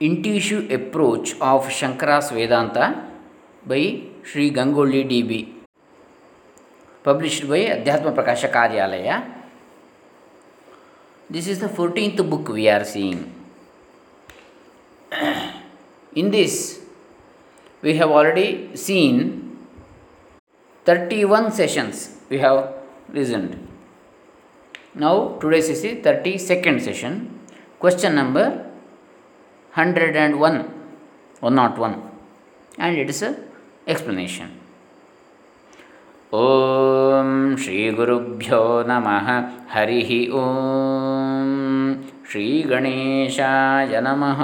intuitive approach of Shankara's Vedanta by Sri Gangolli DB, published by Adhyatma Prakasha Karyalaya. This is the 14th book we are seeing. In this, we have already seen 31 sessions we have listened. Now, today's is the 32nd session. Question number hundred and one one not one and its explanation Om Shri ಗುರುಭ್ಯೋ ನಮಃ ಹರಿ ಓಂ ಶ್ರೀ ಗಣೇಶಾಯ ನಮಃ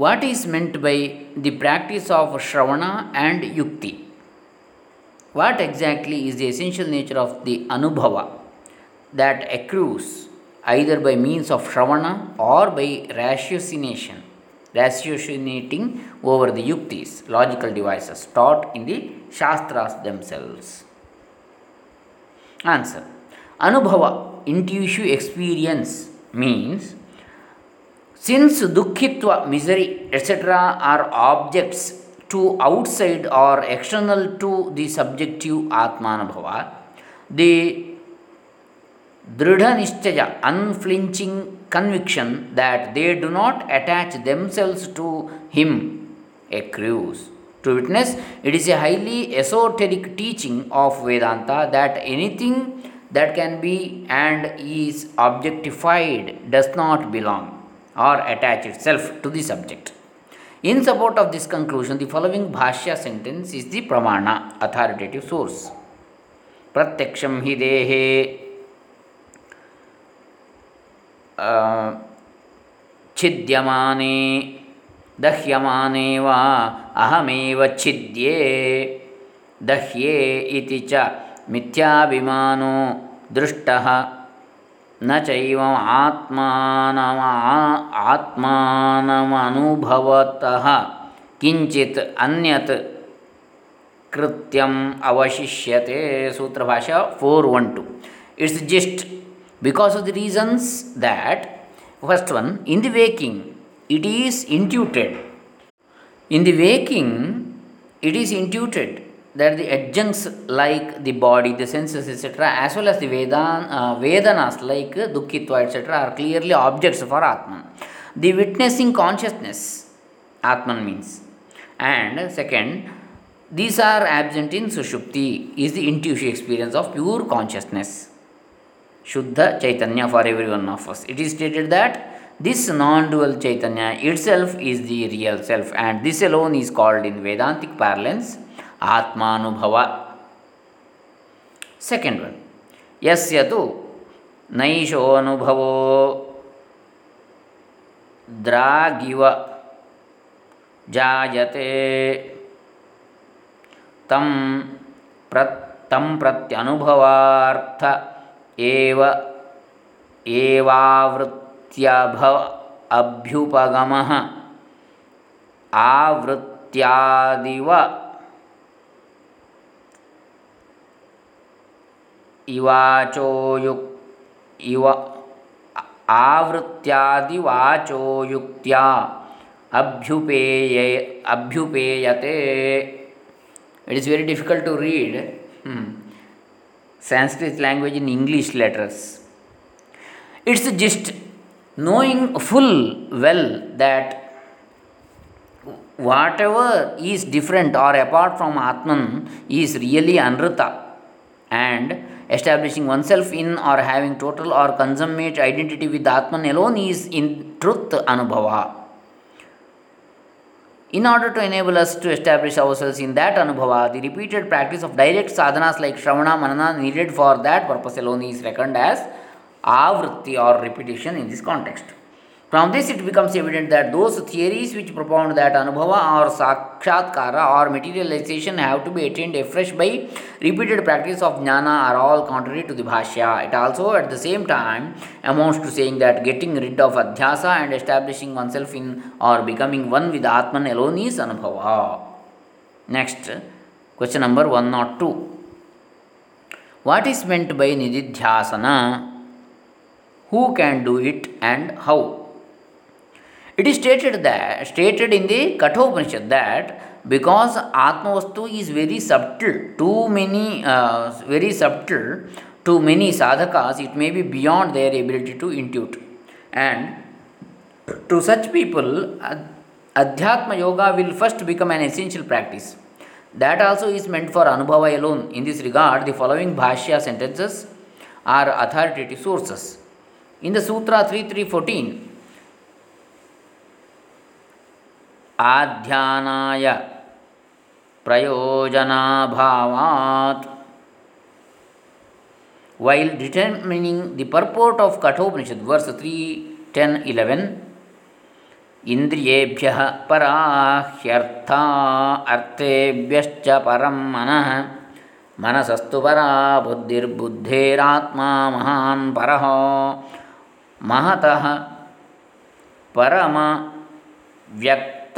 what is meant by the practice of shravana and yukti what exactly is the essential nature of the anubhava that accrues either by means of Shravana or by ratiocination, ratiocinating over the yuktis, logical devices taught in the Shastras themselves. Answer Anubhava, intuitive experience means since dukkhitva, misery, etc., are objects to outside or external to the subjective Atmanubhava, they Dridha Nishchaya, unflinching conviction that they do not attach themselves to him accrues. To witness, it is a highly esoteric teaching of Vedanta that anything that can be and is objectified does not belong or attach itself to the subject. In support of this conclusion, the following Bhashya sentence is the Pramana, authoritative source. Pratyaksham hi dehe छिद्यमाने, दह्यमाने वा अहमेव छिद्ये। दह्ये इति च मिथ्याभिमानो दृष्टः। न चैव आत्मानम आत्मानमनुभवतः। किञ्चित् अन्यत् कृत्यम् अवशिष्यते। सूत्रभाषा four one two. It's just because of the reasons that first one in the waking it is intuited. In the waking it is intuited that the adjuncts like the body the senses etc as well as the vedan uh, vedanas like dukkhitva etc are clearly objects for atman. The witnessing consciousness atman means. And second these are absent in sushupti is the intuitive experience of pure consciousness Shuddha Chaitanya for every one of us. It is stated that this non dual Chaitanya itself is the real self, and this alone is called in Vedantic parlance Atmanubhava. Second one Yasya tu नैषो अनुभवो द्रागिव जायते तं प्र तं प्रत्यनुभवार्थ एव एवावृत्त्यभ अभ्युपगमः। आवृत्त्यादिव इवाचोयुक् इव आवृत्त्यादिवाचोयुक्त्या अभ्युपेय अभ्युपेयते। It is very difficult to read Sanskrit language in English letters. It's just knowing full well that whatever is different or apart from Atman is really Anrita and establishing oneself in or having total or consummate identity with Atman alone is in truth Anubhava. In order to enable us to establish ourselves in that anubhava, the repeated practice of direct sadhanas like Shravana Manana needed for that purpose alone is reckoned as avritti or repetition in this context. From this, it becomes evident that those theories which propound that anubhava or sakshatkara or materialization have to be attained afresh by repeated practice of jnana are all contrary to the bhashya. It also, at the same time, amounts to saying that getting rid of adhyasa and establishing oneself in or becoming one with Atman alone is anubhava. Next, question number 102. What is meant by nididhyasana? who can do it and how. It is stated that stated in the Kathopanishad that because Atmavastu is very subtle, too many uh, very subtle to many sadhakas, it may be beyond their ability to intuit. And to such people, Adhyatma Yoga will first become an essential practice. That also is meant for Anubhava alone. In this regard, the following Bhashya sentences are authoritative sources. In the Sutra 3314, आध्यानाय प्रयोजनाभावात्। While determining the purport of Kathopanishad, verse 3, 10, 11, इन्द्रियेभ्यः पराह्यर्था अर्थेभ्यश्च परं मनः मनसस्तु परा बुद्धिर्बुद्धेरात्मा महान् परः महतः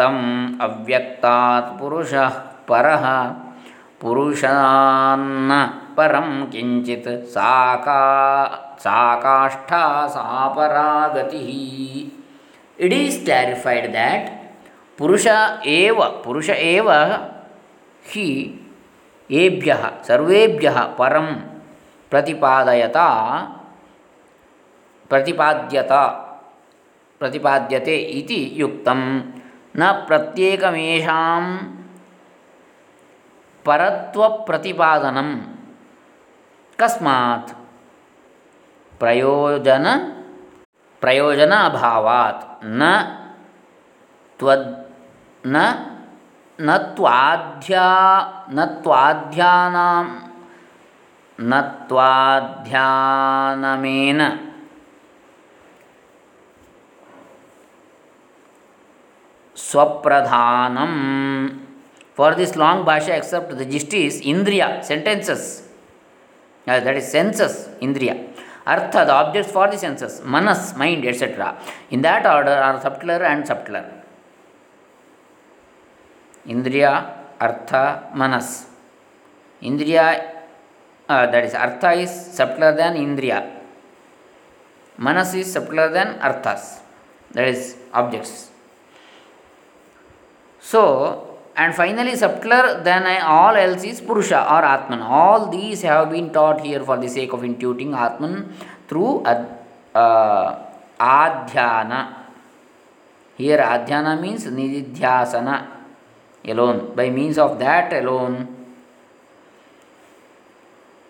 व्यक्तम् अव्यक्तात् पुरुषः पर। पुरुषान्न परं किञ्चित् सा का सा काष्ठा सा परा गतिः पुरुष एव पुरुष एव हि येभ्यः सर्वेभ्यः परं प्रतिपादयता, प्रतिपाद्यता, प्रतिपाद्यते इति न प्रत्येकमेषां परत्वप्रतिपादनं कस्मात् प्रयोजन प्रयोजन अभावात् न त्वद् न स्वप्रधानम for this long bhasha except the gist is indriya sentences uh, that is senses indriya Artha, the objects for the senses, manas, mind, etc. In that order are subtler and subtler. Indriya, Artha, Manas. Indriya, uh, that is, Artha is subtler than Indriya. Manas is subtler than Arthas, that is, objects. So, and finally subtler than all else is purusha or atman. All these have been taught here for the sake of intuiting atman through ad, uh, adhyana. Here adhyana means nididhyasana alone. By means of that alone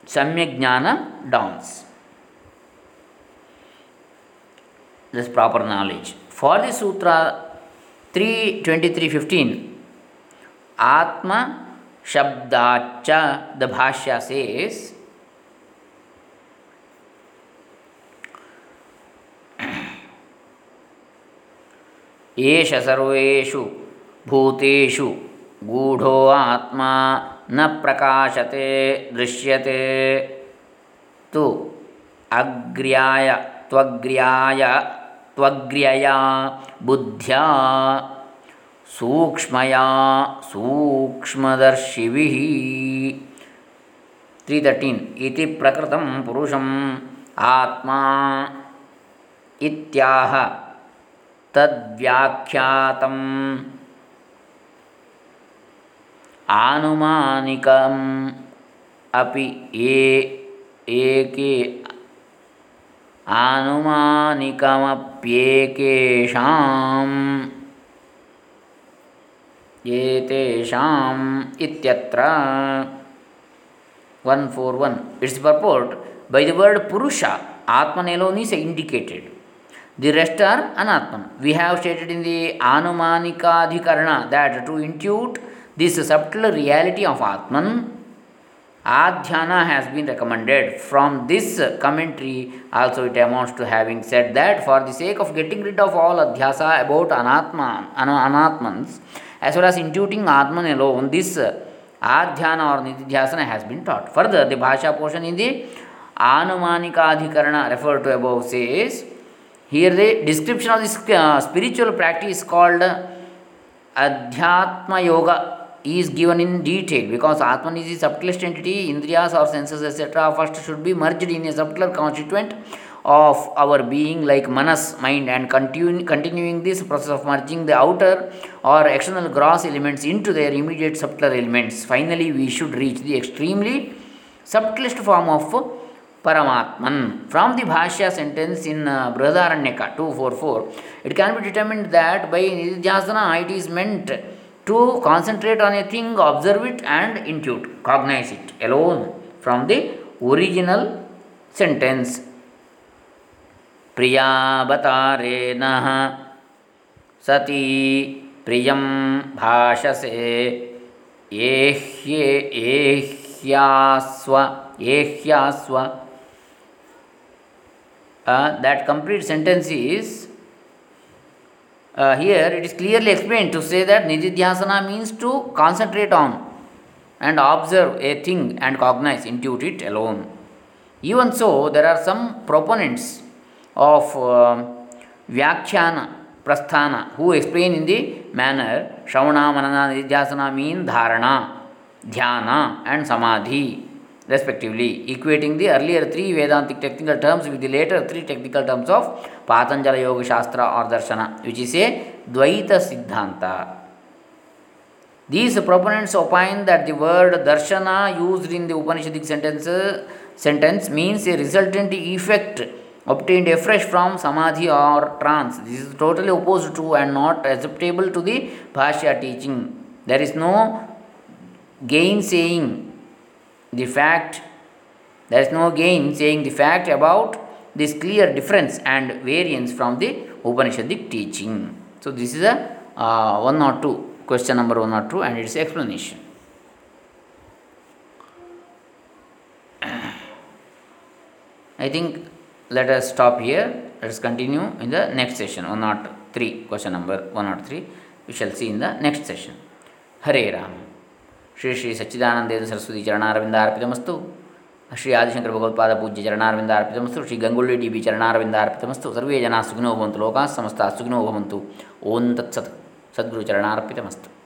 samyak jnana dawns. This proper knowledge. For the sutra three twenty three fifteen ಆತ್ಮ ಶಬ್ದಾಚ the ಭಾಷ್ಯ says ಏಷ ಸರ್ವೇಷು ಭೂತೇಷು गूढ़ो आत्मा न प्रकाशते दृश्यते तु अग्र्याय त्वग्र्याय त्वग्र्यया, बुद्ध्या, सूक्ष्मया, सूक्ष्मदर्शिभिः। त्री तर्टीन् इति प्रकृतं पुरुषम् आत्मा इत्याह तद्व्याख्यातम्। आनुमानिकम् अपि ये एके आनुमानिकमप्येकेषाम् एतेषाम् इत्यत्र one four one. Its purport by the word Purusha, Atman alone is indicated. The rest are Anatman. We have stated in the Anumanikadhikarana that to intuit this subtle reality of Atman, Adhyana has been recommended. From this commentary, also it amounts to having said that for the sake of getting rid of all adhyasa about anatma, anatmans, as well as intuiting Atman alone, this Adhyana or Nididhyasana has been taught. Further, the Bhashya portion in the Anumānika Anumanikadhikarana referred to above says, here the description of this uh, spiritual practice called Adhyatma Yoga is given in detail because Atman is the subtlest entity, Indriyas or senses etc. first should be merged in a subtler constituent of our being like manas mind and continue, continuing this process of merging the outer or external gross elements into their immediate subtler elements finally we should reach the extremely subtlest form of paramatman from the bhashya sentence in uh, brihadaranyaka 244 it can be determined that by nidhyasana it is meant to concentrate on a thing observe it and intuit cognize it alone from the original sentence प्रियावतारेण सती प्रियं भाषसे एह्ये एह्यास्व एह्यास्व uh, that complete sentence is uh, here it is clearly explained to say that nididhyasana means to concentrate on and observe a thing and cognize intuit it alone. Even so there are some proponents of uh, Vyakhyana Prasthana who explain in the manner Shravana Manana Nidhyasana mean Dharana, Dhyana and Samadhi respectively, equating the earlier three Vedantic technical terms with the later three technical terms of Patanjala Yoga Shastra or Darshana, which is a Dvaita Siddhanta. These proponents opine that the word darshana used in the Upanishadic sentence, sentence means a resultant effect obtained afresh from samadhi or trance. This is totally opposed to and not acceptable to the Bhashya teaching. There is no gainsaying the fact, there is no gain saying the fact about this clear difference and variance from the Upanishadic teaching. So, this is a uh, one or two question number one or two and its explanation. I think let us stop here. Let us continue in the next session. One not three question number one not three. We shall see in the next session. Hare Ram. Shri Shri Sachchidanandendra Saraswati ಚರಣಾರವಿಂದಾರ್ಪಿತಮಸ್ತು Shri Adi Shankara Bhagavatpada ಪೂಜ್ಯ ಚರಣಾರವಿಂದಾರ್ಪಿತಮಸ್ತು Shri Gangolli D B ಚರಣಾರವಿಂದಾರ್ಪಿತಮಸ್ತು ಸರ್ವೇ ಜನ ಸುಖಿನೋ ಭವಂತು ಲೋಕಾ ಸಮಸ್ತ ಸುಖಿನೋ ಭವಂತು. ಓಂ ತತ್ಸತ್. ಸದ್ಗುರು ಚರಣಾರ್ಪಿತಮಸ್ತು